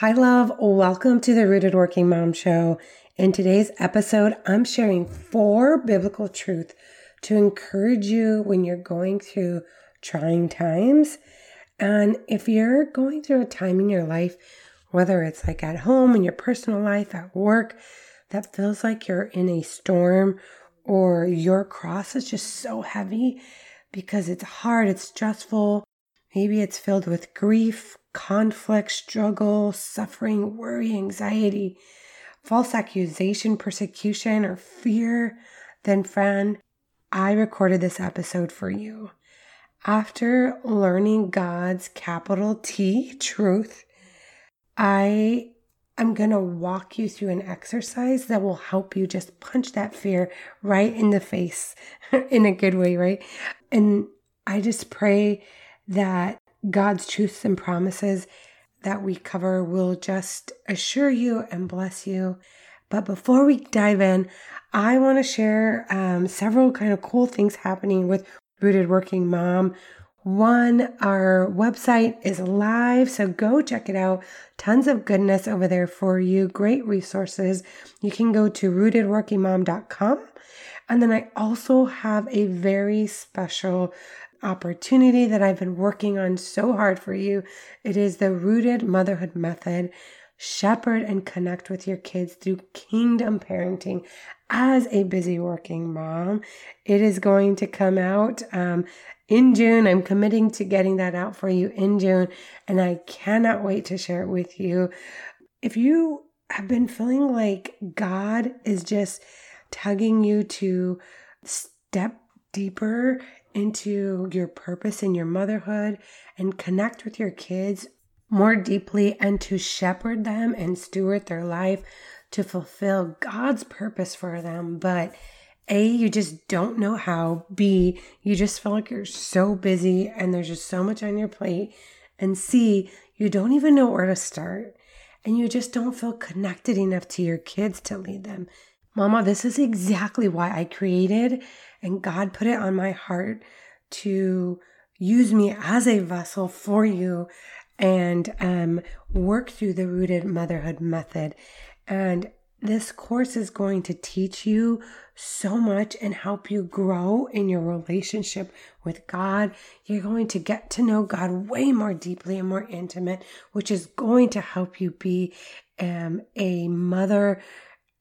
Hi, love. Welcome to the Rooted Working Mom Show. In today's episode, I'm sharing four biblical truths to encourage you when you're going through trying times. And if you're going through a time in your life, whether it's like at home, in your personal life, at work, that feels like you're in a storm or your cross is just so heavy because it's hard, it's stressful. Maybe it's filled with grief, conflict, struggle, suffering, worry, anxiety, false accusation, persecution, or fear, then, friend, I recorded this episode for you. After learning God's capital T truth, I am going to walk you through an exercise that will help you just punch that fear right in the face in a good way, right? And I just pray that God's truths and promises that we cover will just assure you and bless you. But before we dive in, I want to share um, several kind of cool things happening with Rooted Working Mom. One, our website is live, so go check it out. Tons of goodness over there for you, great resources. You can go to rootedworkingmom.com. And then I also have a very special opportunity that I've been working on so hard for you. It is the Rooted Motherhood Method. Shepherd and connect with your kids through kingdom parenting as a busy working mom. It is going to come out um, in June. I'm committing to getting that out for you in June, and I cannot wait to share it with you. If you have been feeling like God is just tugging you to step deeper into your purpose in your motherhood and connect with your kids more deeply and to shepherd them and steward their life to fulfill God's purpose for them. But A, you just don't know how. B, you just feel like you're so busy and there's just so much on your plate. And C, you don't even know where to start. And you just don't feel connected enough to your kids to lead them. Mama, this is exactly why I created and God put it on my heart to use me as a vessel for you and um, work through the rooted motherhood method. And this course is going to teach you so much and help you grow in your relationship with God. You're going to get to know God way more deeply and more intimate, which is going to help you be um, a mother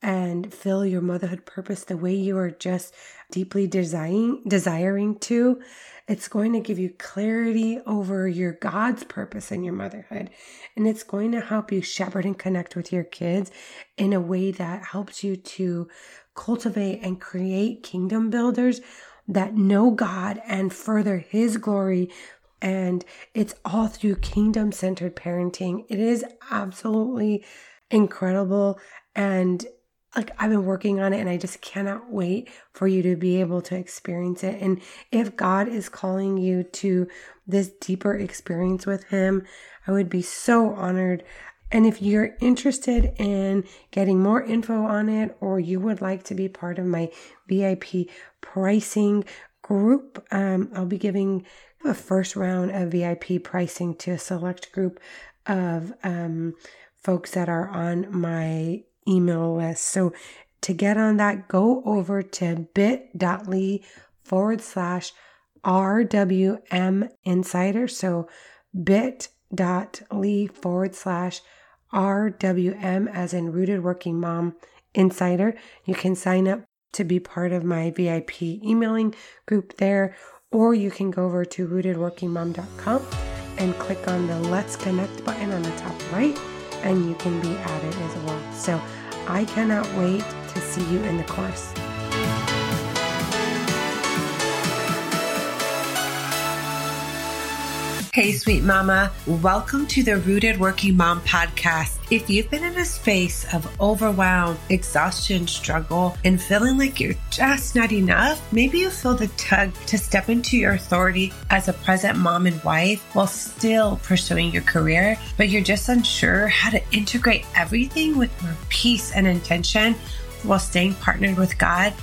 and fill your motherhood purpose the way you are just deeply desiring desiring to it's going to give you clarity over your God's purpose in your motherhood. And it's going to help you shepherd and connect with your kids in a way that helps you to cultivate and create kingdom builders that know God and further his glory. And it's all through kingdom centered parenting. It is absolutely incredible. And like I've been working on it and I just cannot wait for you to be able to experience it. And if God is calling you to this deeper experience with Him, I would be so honored. And if you're interested in getting more info on it or you would like to be part of my VIP pricing group, um, I'll be giving a first round of VIP pricing to a select group of um, folks that are on my email list. So to get on that, go over to bit.ly forward slash RWM Insider. So bit.ly forward slash RWM as in Rooted Working Mom Insider. You can sign up to be part of my VIP emailing group there, or you can go over to rootedworkingmom.com and click on the Let's Connect button on the top right and you can be added as well. So I cannot wait to see you in the course. Hey, sweet mama. Welcome to the Rooted Working Mom podcast. If you've been in a space of overwhelm, exhaustion, struggle, and feeling like you're just not enough, maybe you feel the tug to step into your authority as a present mom and wife while still pursuing your career, but you're just unsure how to integrate everything with more peace and intention while staying partnered with God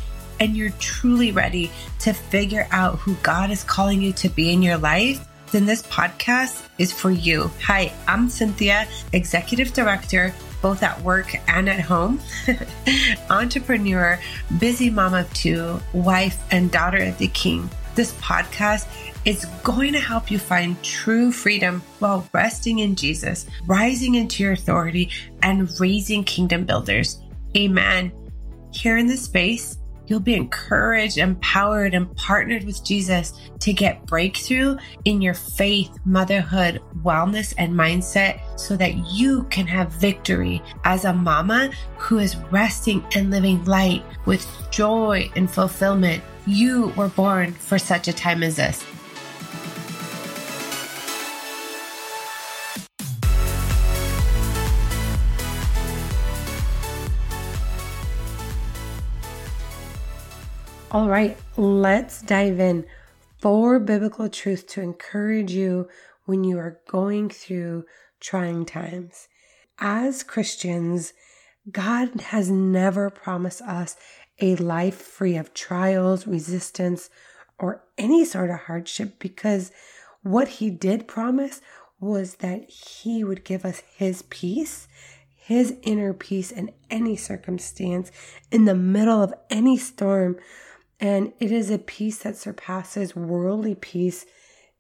and you're truly ready to figure out who God is calling you to be in your life then this podcast is for you. Hi, I'm Cynthia, Executive Director, both at work and at home, entrepreneur, busy mom of two, wife, and daughter of the King. This podcast is going to help you find true freedom while resting in Jesus, rising into your authority, and raising kingdom builders. Amen. Here in this space, You'll be encouraged, empowered, and partnered with Jesus to get breakthrough in your faith, motherhood, wellness, and mindset so that you can have victory as a mama who is resting and living light with joy and fulfillment. You were born for such a time as this. All right, let's dive in. Four biblical truths to encourage you when you are going through trying times. As Christians, God has never promised us a life free of trials, resistance, or any sort of hardship because what He did promise was that He would give us His peace, His inner peace in any circumstance, in the middle of any storm and it is a peace that surpasses worldly peace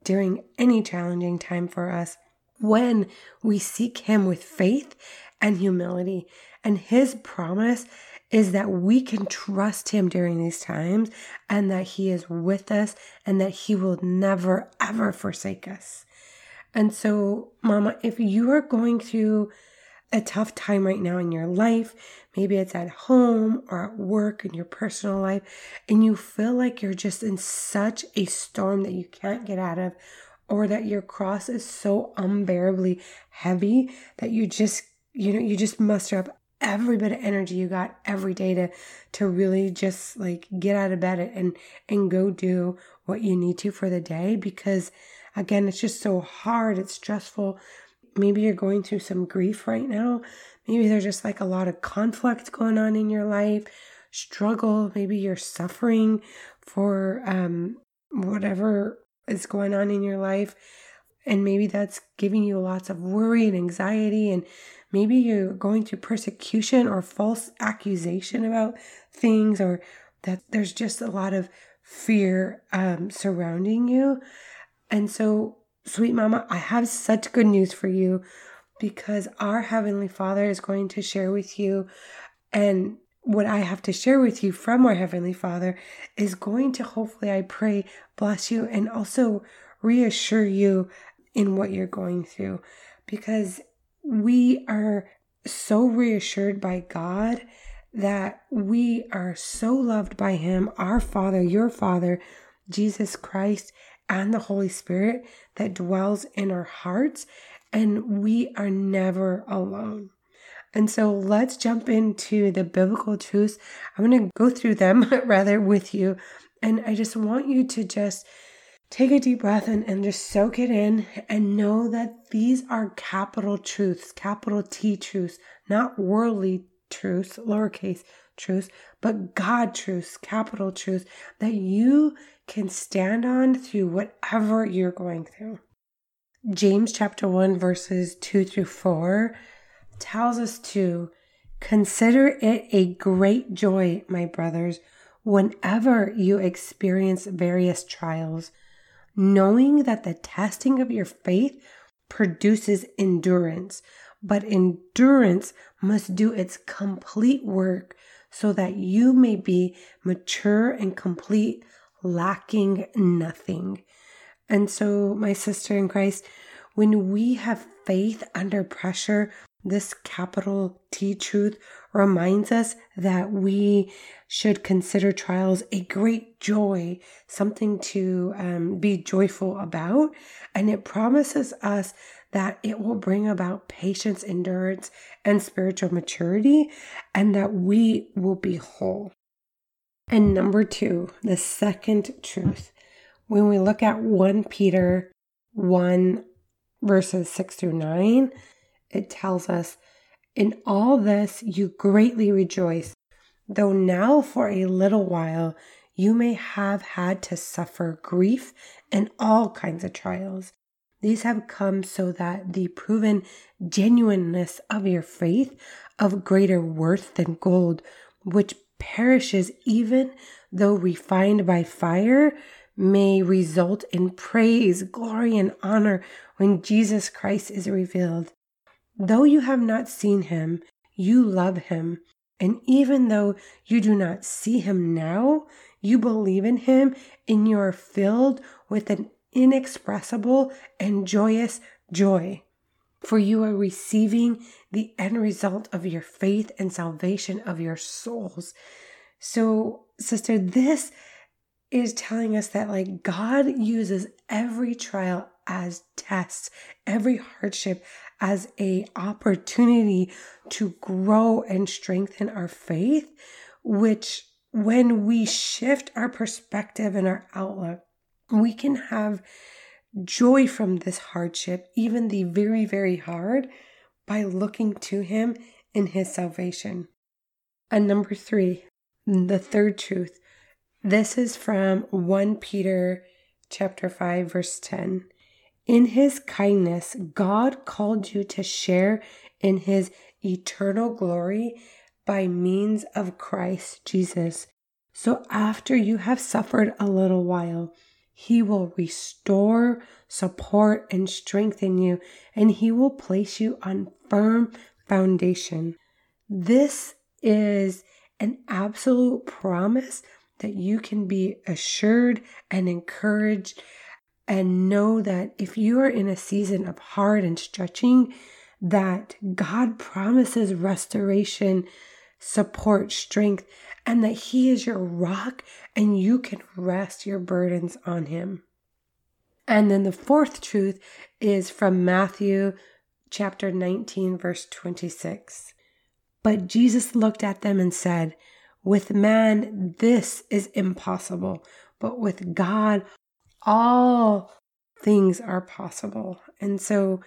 during any challenging time for us when we seek Him with faith and humility. And His promise is that we can trust Him during these times and that He is with us and that He will never, ever forsake us. And so, Mama, if you are going through a tough time right now in your life, maybe it's at home or at work in your personal life, and you feel like you're just in such a storm that you can't get out of, or that your cross is so unbearably heavy that you just, you know, you just muster up every bit of energy you got every day to to really just like get out of bed and and go do what you need to for the day because again it's just so hard it's stressful maybe you're going through some grief right now. Maybe there's just like a lot of conflict going on in your life, struggle. Maybe you're suffering for um, whatever is going on in your life. And maybe that's giving you lots of worry and anxiety. And maybe you're going through persecution or false accusation about things, or that there's just a lot of fear um, surrounding you. And so Sweet Mama, I have such good news for you because our Heavenly Father is going to share with you, and what I have to share with you from our Heavenly Father is going to hopefully, I pray, bless you and also reassure you in what you're going through because we are so reassured by God that we are so loved by Him, our Father, your Father, Jesus Christ, and the Holy Spirit that dwells in our hearts, and we are never alone. And so let's jump into the biblical truths. I'm going to go through them rather with you. And I just want you to just take a deep breath and, and just soak it in and know that these are capital truths, capital T truths, not worldly truths, lowercase truths, but God truths, capital truths that you can stand on through whatever you're going through. James chapter 1, verses 2 through 4 tells us to consider it a great joy, my brothers, whenever you experience various trials, knowing that the testing of your faith produces endurance, but endurance must do its complete work so that you may be mature and complete, lacking nothing. And so, my sister in Christ, when we have faith under pressure, this capital T truth reminds us that we should consider trials a great joy, something to um, be joyful about. And it promises us that it will bring about patience, endurance, and spiritual maturity, and that we will be whole. And number two, the second truth, when we look at 1 Peter 1, verses 6 through 9, it tells us, In all this you greatly rejoice, though now for a little while you may have had to suffer grief and all kinds of trials. These have come so that the proven genuineness of your faith, of greater worth than gold, which perishes even though refined by fire, may result in praise, glory, and honor when Jesus Christ is revealed. Though you have not seen him, you love him. And even though you do not see him now, you believe in him and you are filled with an inexpressible and joyous joy. For you are receiving the end result of your faith and salvation of your souls. So, sister, this is telling us that like God uses every trial as tests, every hardship as a opportunity to grow and strengthen our faith, which when we shift our perspective and our outlook, we can have joy from this hardship, even the very, very hard, by looking to Him in His salvation. And number three, the third truth. This is from 1 Peter chapter 5 verse 10. In his kindness, God called you to share in his eternal glory by means of Christ Jesus. So after you have suffered a little while, he will restore, support, and strengthen you, and He will place you on firm foundation. This is an absolute promise that you can be assured and encouraged and know that if you are in a season of hard and stretching, that God promises restoration, support, strength, and that He is your rock and you can rest your burdens on Him. And then the fourth truth is from Matthew chapter 19, verse 26. But Jesus looked at them and said, With man, this is impossible, but with God, all things are possible. And so,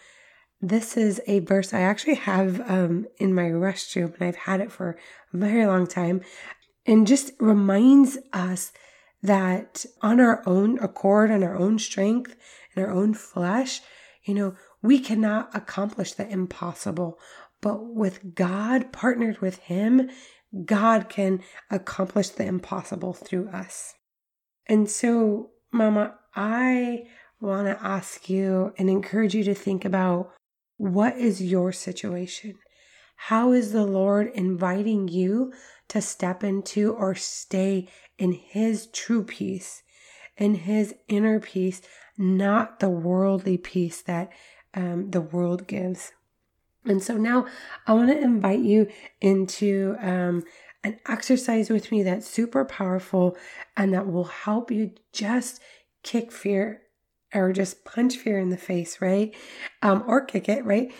this is a verse I actually have um, in my restroom, and I've had it for a very long time and just reminds us that on our own accord, on our own strength, in our own flesh, you know, we cannot accomplish the impossible. But with God, partnered with Him, God can accomplish the impossible through us. And so, Mama, I want to ask you and encourage you to think about what is your situation? How is the Lord inviting you to step into or stay in His true peace, in His inner peace, not the worldly peace that um, the world gives? And so now I want to invite you into um, an exercise with me that's super powerful and that will help you just kick fear or just punch fear in the face, right? Um, or kick it, right?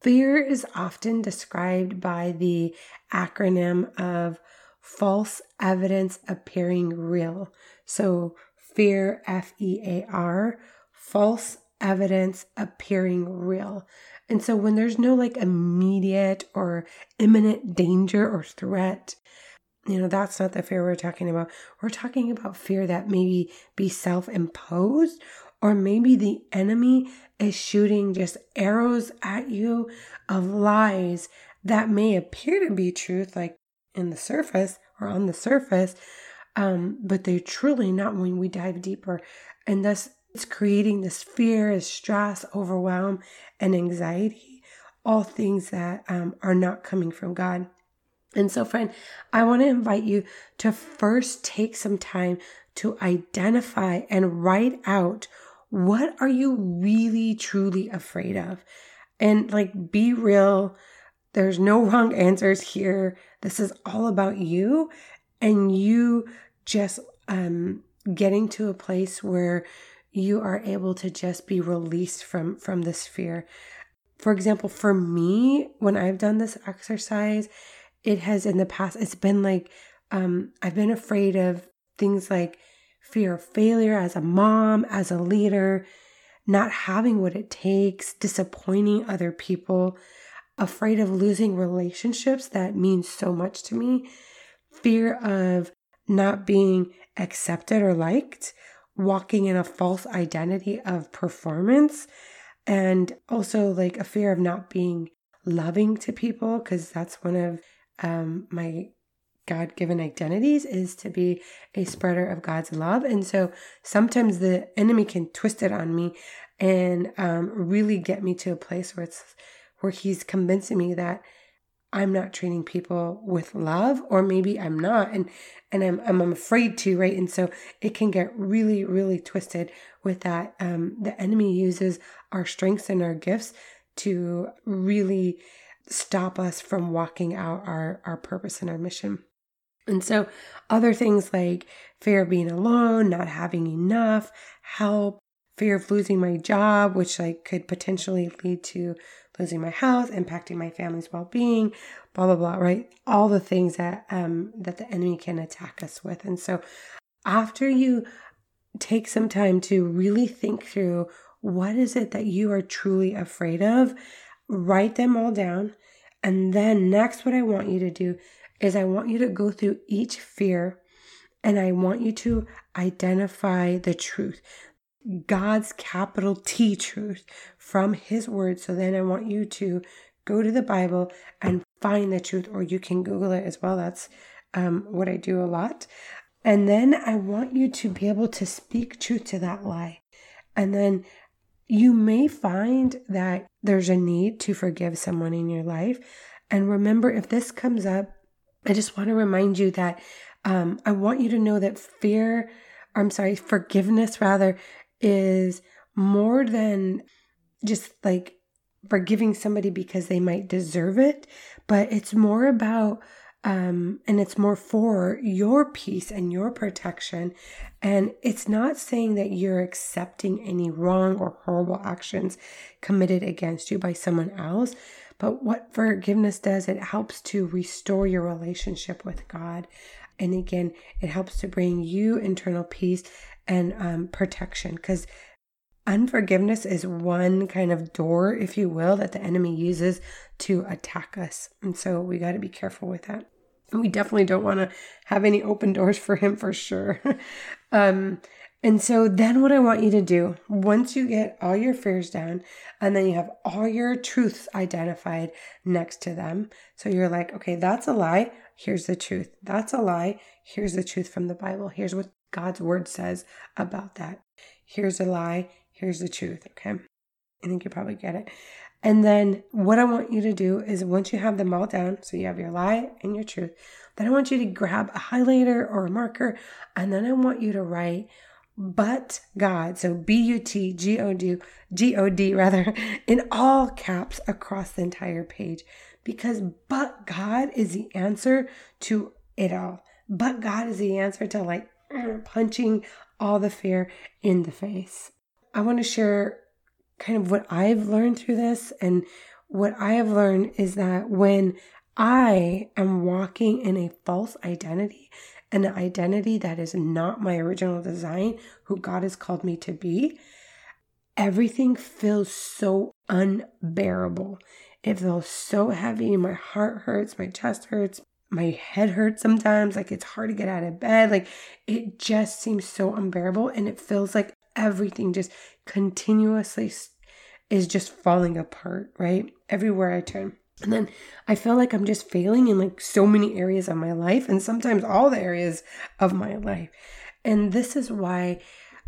Fear is often described by the acronym of false evidence appearing real. So, fear, F E A R, false evidence appearing real. And so, when there's no like immediate or imminent danger or threat, you know, that's not the fear we're talking about. We're talking about fear that maybe be self imposed or maybe the enemy is shooting just arrows at you of lies that may appear to be truth, like in the surface or on the surface, um, but they're truly not when we dive deeper. And thus, it's creating this fear, stress, overwhelm, and anxiety, all things that um, are not coming from God. And so, friend, I want to invite you to first take some time to identify and write out what are you really truly afraid of? And like, be real. There's no wrong answers here. This is all about you and you just um, getting to a place where you are able to just be released from from this fear. For example, for me, when I've done this exercise, it has in the past it's been like um, I've been afraid of things like fear of failure as a mom, as a leader, not having what it takes, disappointing other people, afraid of losing relationships that mean so much to me, fear of not being accepted or liked, walking in a false identity of performance, and also like a fear of not being loving to people because that's one of um, my God given identities is to be a spreader of God's love. And so sometimes the enemy can twist it on me and um, really get me to a place where it's where he's convincing me that I'm not treating people with love, or maybe I'm not, and and I'm I'm afraid to, right? And so it can get really, really twisted with that. Um, the enemy uses our strengths and our gifts to really stop us from walking out our our purpose and our mission. And so other things like fear of being alone, not having enough, help, fear of losing my job, which like could potentially lead to losing my house, impacting my family's well-being, blah blah blah, right? All the things that um that the enemy can attack us with. And so after you take some time to really think through what is it that you are truly afraid of, write them all down. And then next what I want you to do is I want you to go through each fear and I want you to identify the truth. God's capital T truth from His Word. So then I want you to go to the Bible and find the truth, or you can Google it as well. That's um, what I do a lot. And then I want you to be able to speak truth to that lie. And then you may find that there's a need to forgive someone in your life. And remember, if this comes up, I just want to remind you that um, I want you to know that fear, I'm sorry, forgiveness rather, is more than just like forgiving somebody because they might deserve it, but it's more about um, and it's more for your peace and your protection. And it's not saying that you're accepting any wrong or horrible actions committed against you by someone else. But what forgiveness does, it helps to restore your relationship with God. And again, it helps to bring you internal peace and um, protection because unforgiveness is one kind of door, if you will, that the enemy uses to attack us. And so we got to be careful with that. And we definitely don't want to have any open doors for him for sure. um, and so then what I want you to do, once you get all your fears down and then you have all your truths identified next to them. So you're like, okay, that's a lie. Here's the truth. That's a lie. Here's the truth from the Bible. Here's what God's word says about that. Here's a lie. Here's the truth. Okay. I think you probably get it. And then what I want you to do is once you have them all down, so you have your lie and your truth, then I want you to grab a highlighter or a marker, and then I want you to write but God, so B U T G O D G O D rather, in all caps across the entire page, because but God is the answer to it all. But God is the answer to like punching all the fear in the face. I want to share kind of what I've learned through this. And what I have learned is that when I am walking in a false identity, an identity that is not my original design, who God has called me to be, everything feels so unbearable. It feels so heavy. My heart hurts, my chest hurts, my head hurts sometimes. Like it's hard to get out of bed. Like it just seems so unbearable. And it feels like everything just continuously is just falling apart, right? Everywhere I turn. And then I feel like I'm just failing in like so many areas of my life and sometimes all the areas of my life. And this is why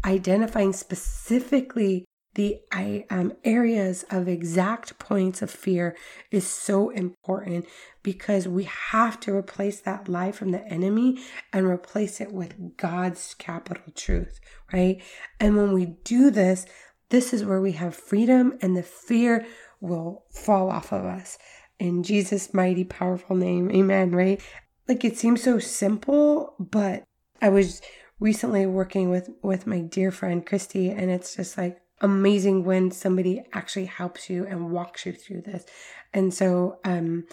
identifying specifically the I, um, areas of exact points of fear is so important because we have to replace that lie from the enemy and replace it with God's capital truth, right? And when we do this, this is where we have freedom and the fear will fall off of us. In Jesus' mighty, powerful name, amen, right? Like it seems so simple, but I was recently working with with my dear friend Christy and it's just like amazing when somebody actually helps you and walks you through this. And so um,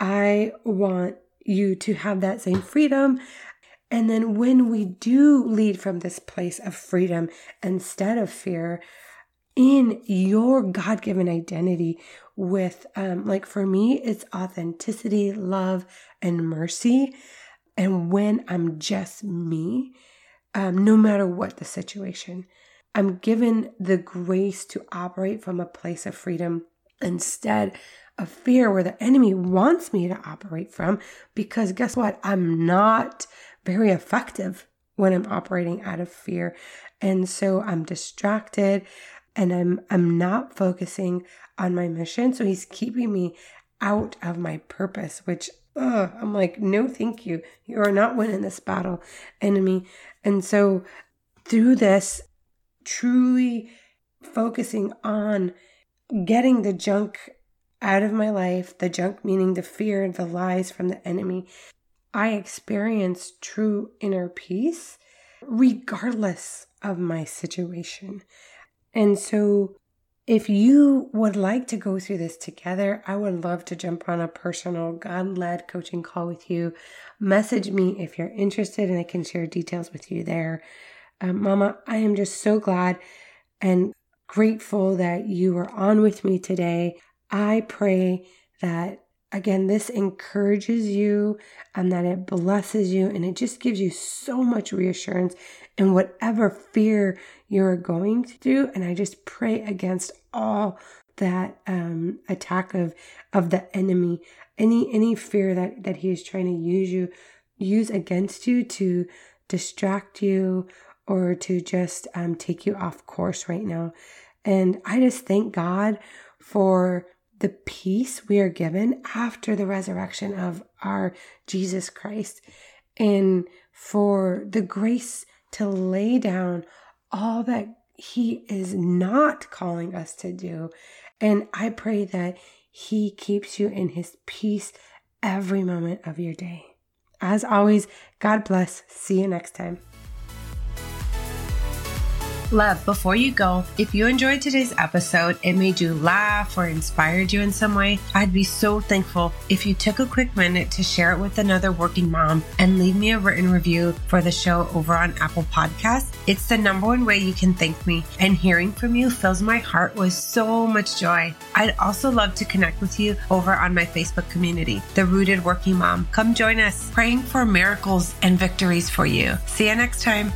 I want you to have that same freedom. And then when we do lead from this place of freedom instead of fear, in your God given identity, with, um, like for me, it's authenticity, love, and mercy. And when I'm just me, um, no matter what the situation, I'm given the grace to operate from a place of freedom instead of fear where the enemy wants me to operate from. Because guess what? I'm not very effective when I'm operating out of fear. And so I'm distracted and I'm I'm not focusing on my mission. So he's keeping me out of my purpose, which ugh, I'm like, no, thank you. You are not winning this battle, enemy. And so through this, truly focusing on getting the junk out of my life, the junk meaning the fear, the lies from the enemy, I experience true inner peace regardless of my situation. And so, if you would like to go through this together, I would love to jump on a personal God led coaching call with you. Message me if you're interested, and I can share details with you there. Um, Mama, I am just so glad and grateful that you were on with me today. I pray that again, this encourages you and that it blesses you and it just gives you so much reassurance in whatever fear you're going through. And I just pray against all that um, attack of of the enemy, any any fear that that he is trying to use you use against you to distract you or to just um, take you off course right now. And I just thank God for the peace we are given after the resurrection of our Jesus Christ and for the grace to lay down all that He is not calling us to do. And I pray that He keeps you in His peace every moment of your day. As always, God bless. See you next time. Love, before you go, if you enjoyed today's episode, it made you laugh or inspired you in some way, I'd be so thankful if you took a quick minute to share it with another working mom and leave me a written review for the show over on Apple Podcasts. It's the number one way you can thank me, and hearing from you fills my heart with so much joy. I'd also love to connect with you over on my Facebook community, The Rooted Working Mom. Come join us, praying for miracles and victories for you. See you next time.